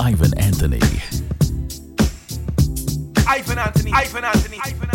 Ivan Anthony. Ivan Anthony, Ivan Anthony, Ivan Anthony.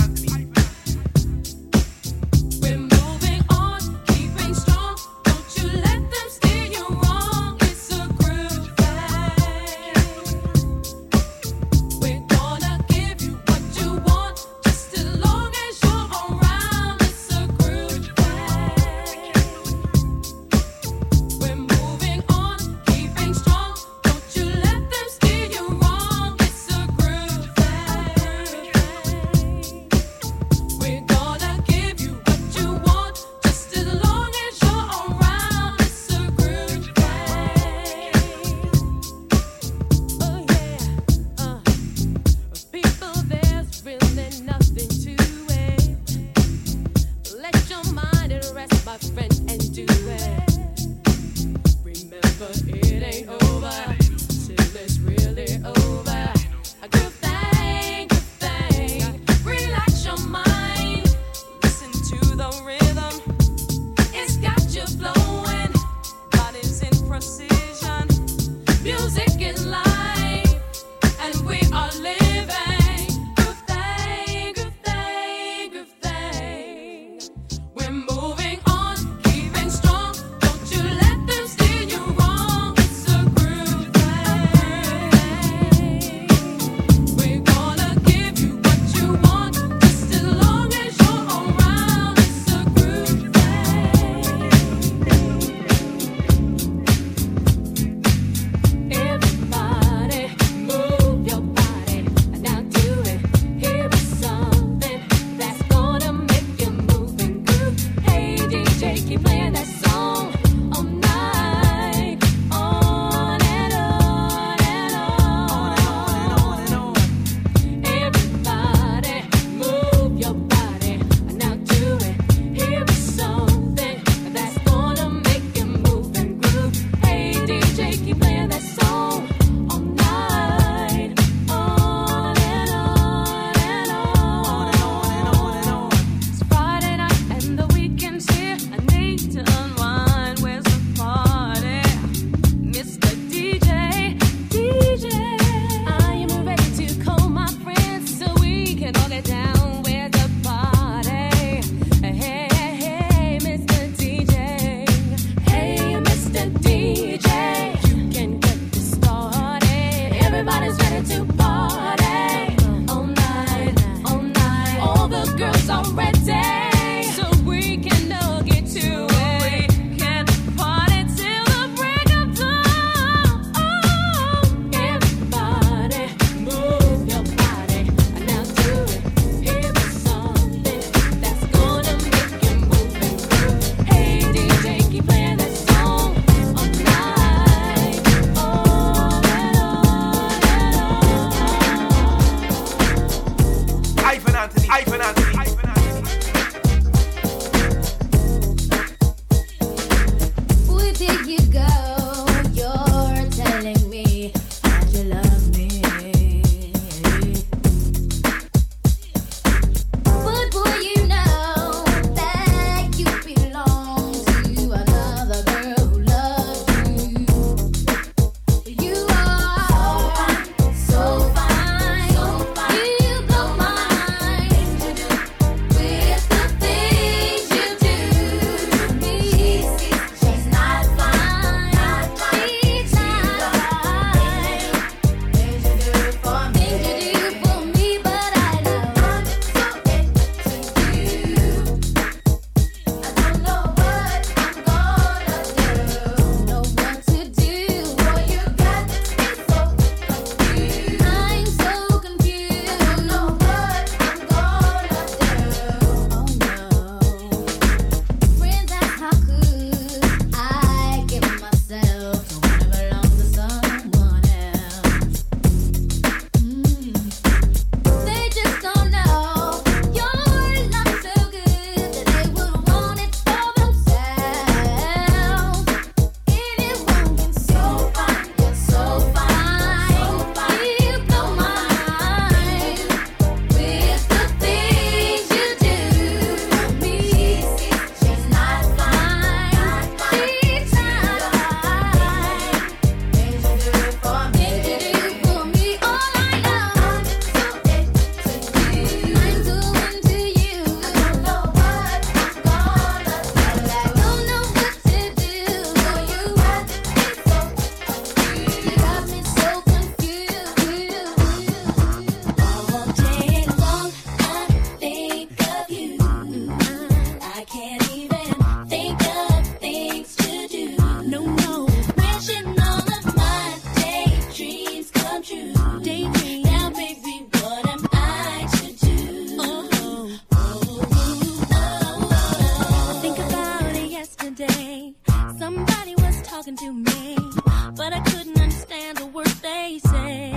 crazy.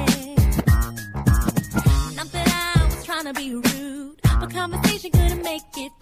Not that I was trying to be rude, but conversation couldn't make it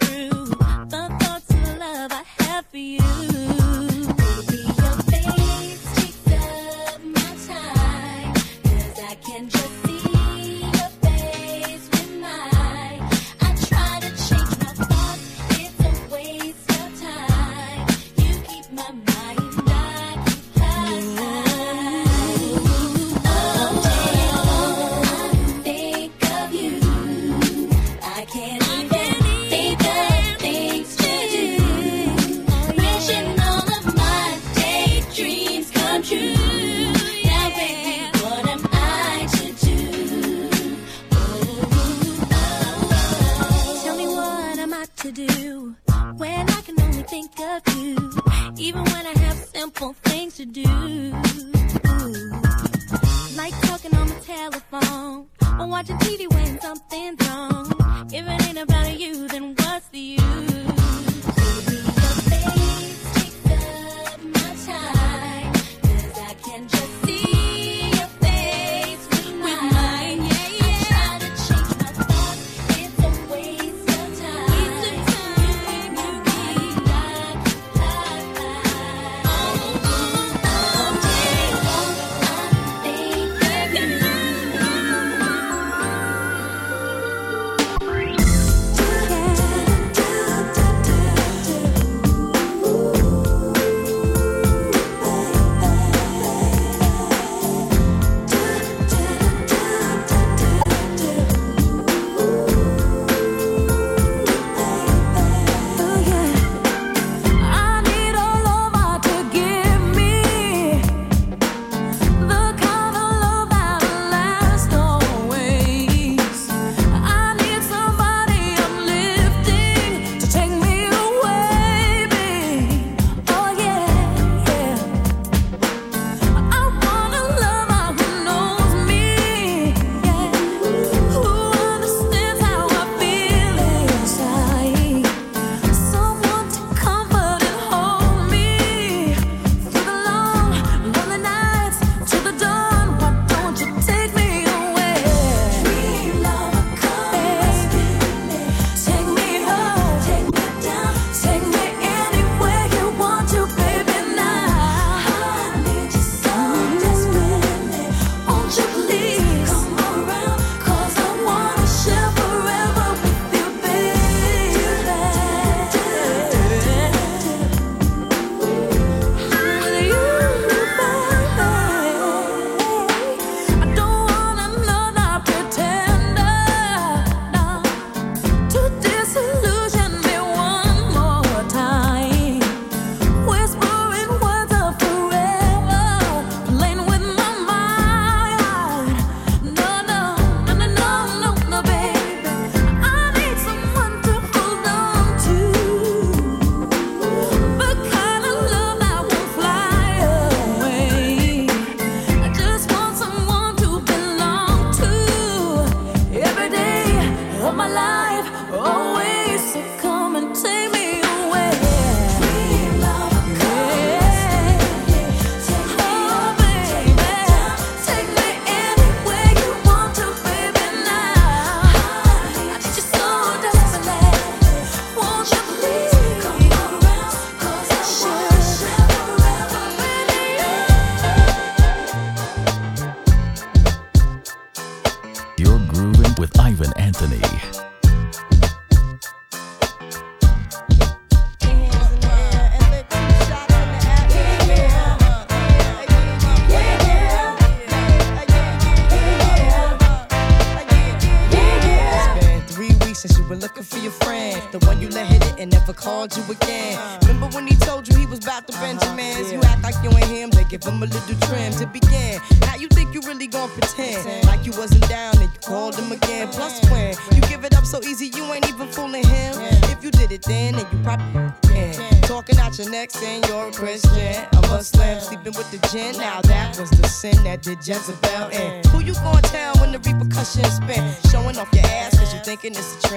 Jezebel. And who you gonna tell when the repercussions spin? Showing off your ass cause you thinking it's a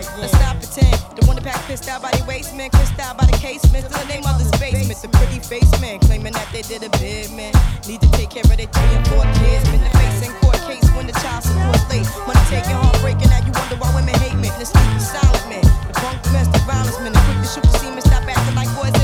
Like yeah. Let's stop pretend. The one that pack pissed out by the waistman, kissed out by the casement. Still the name of this basement. The pretty face man claiming that they did a bid, man. Need to take care of their three and four kids. Been the face in court case when the child support late. Money taking, heartbreaking. Now you wonder why women hate men. The silent man. The punk domestic violence man. The quick to shoot the semen. Stop acting like boys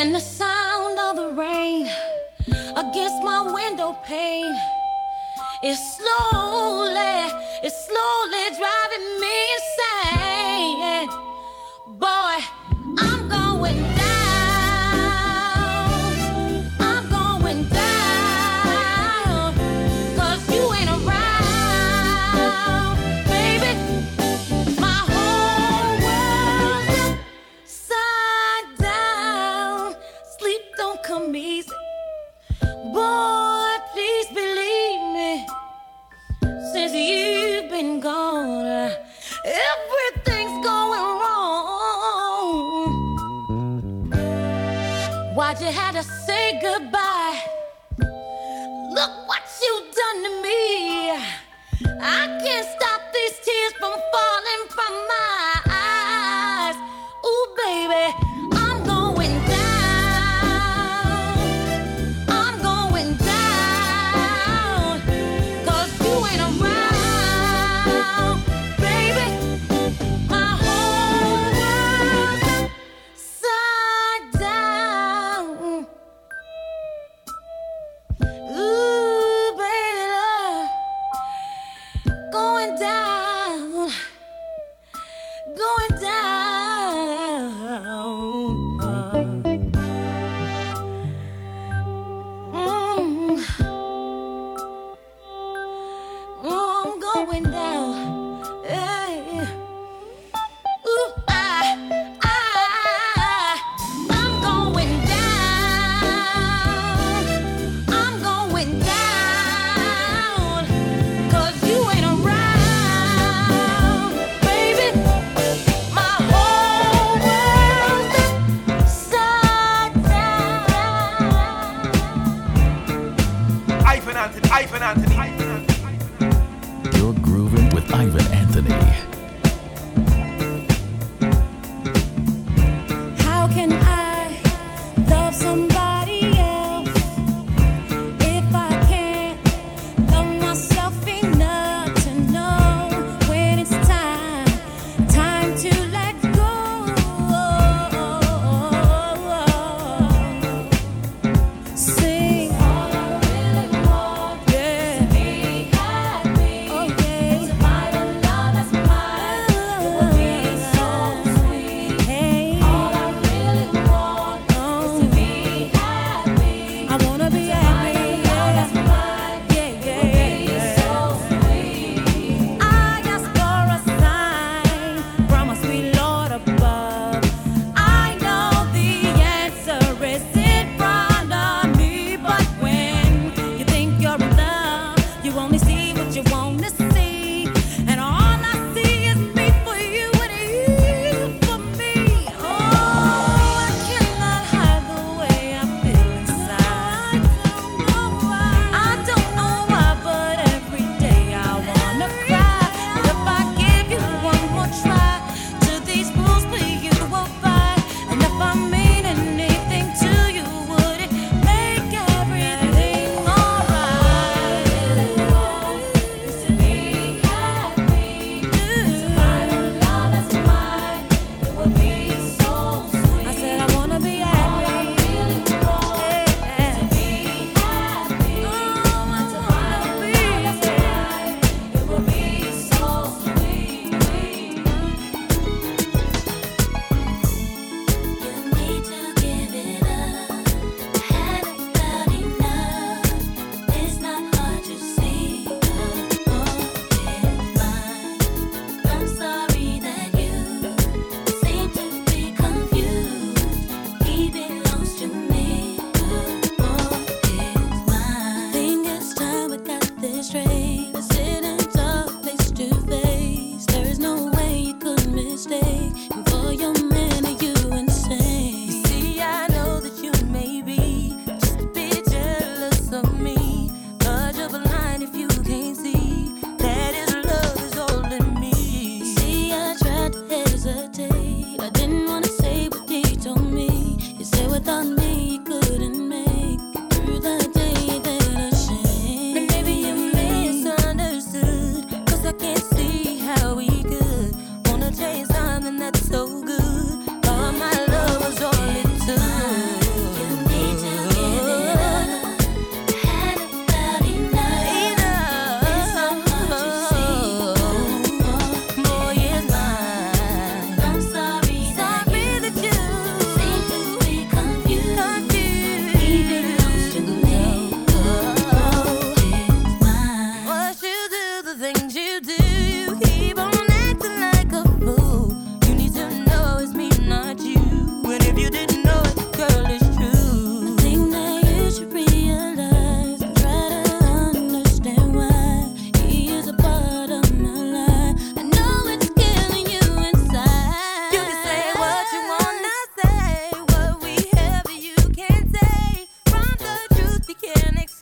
and the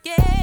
yeah.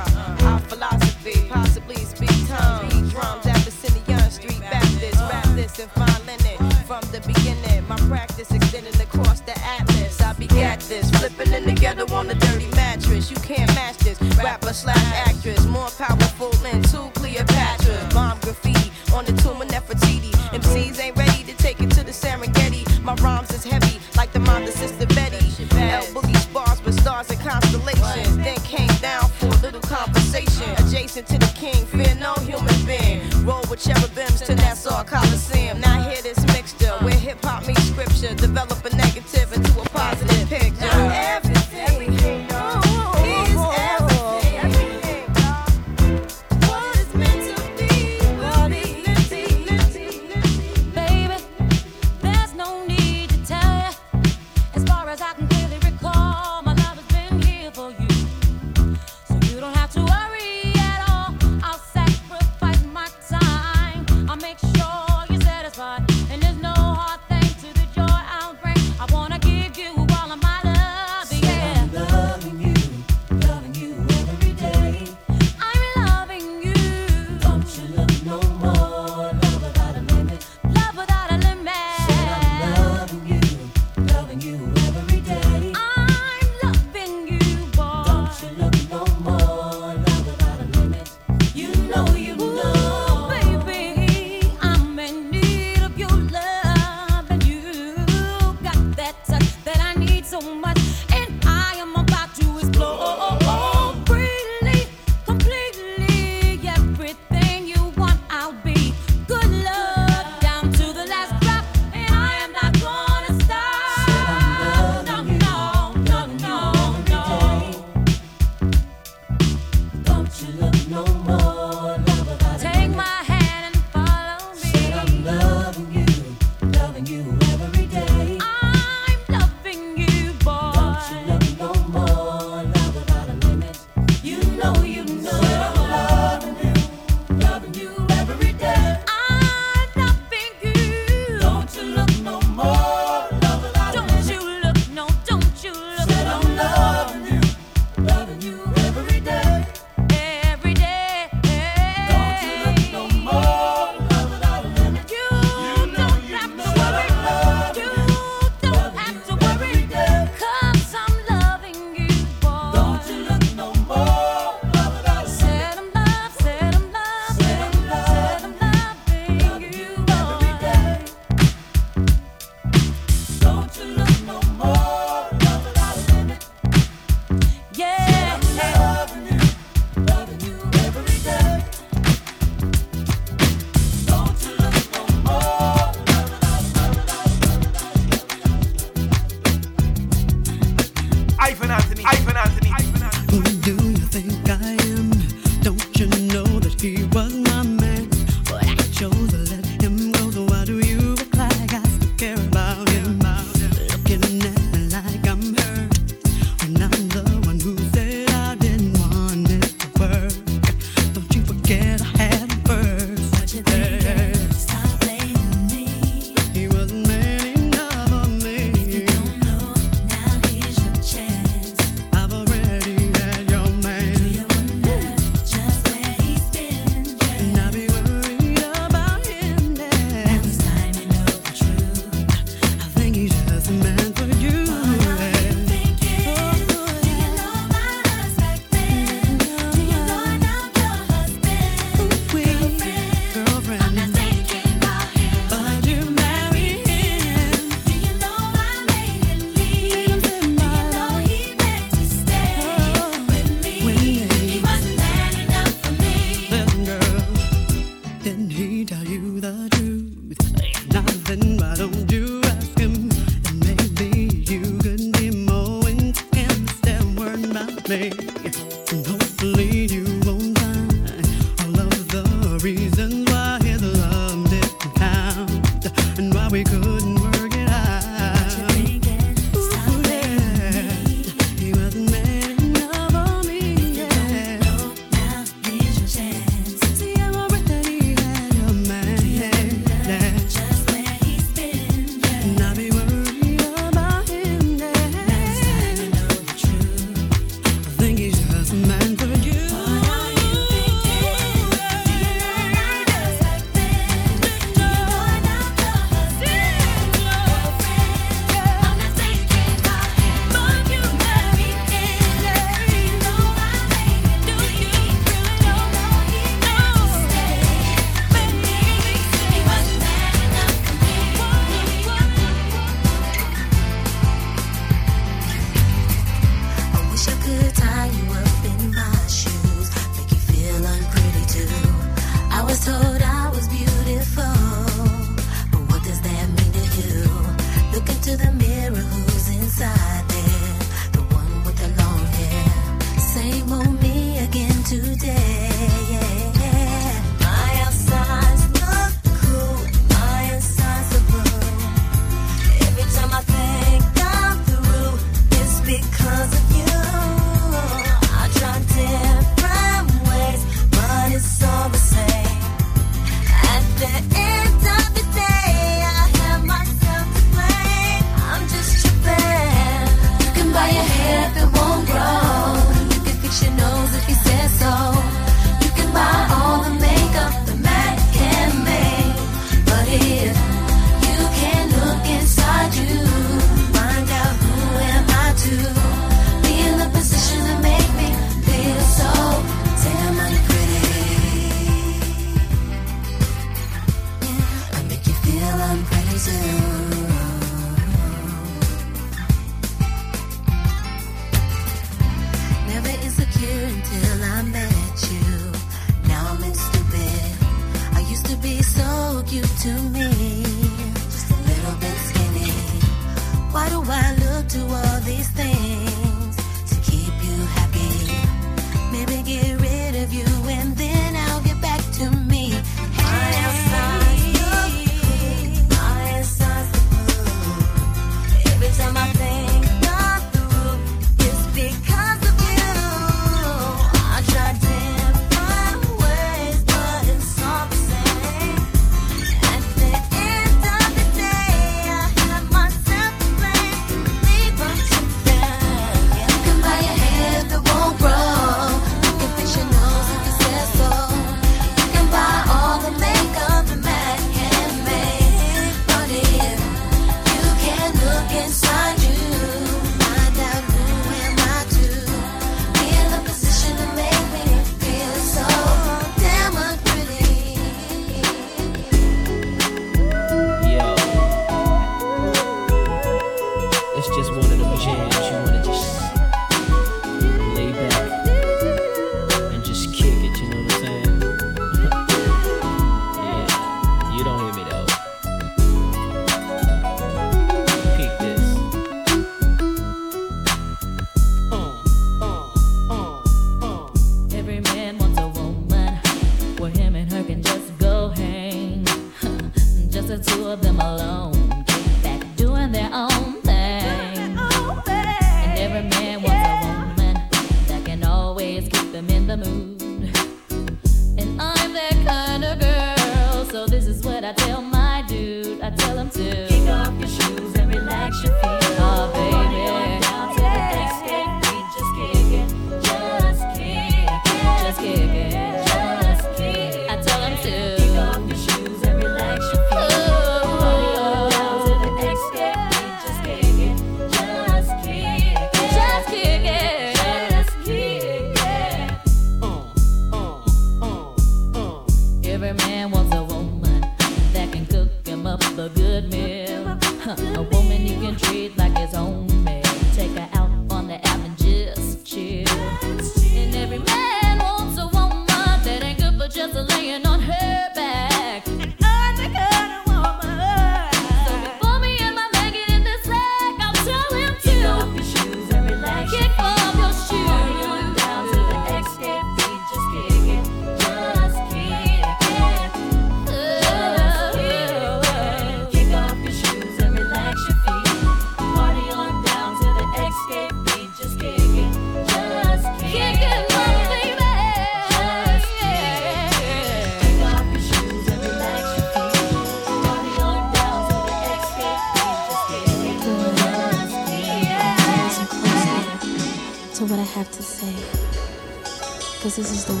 Know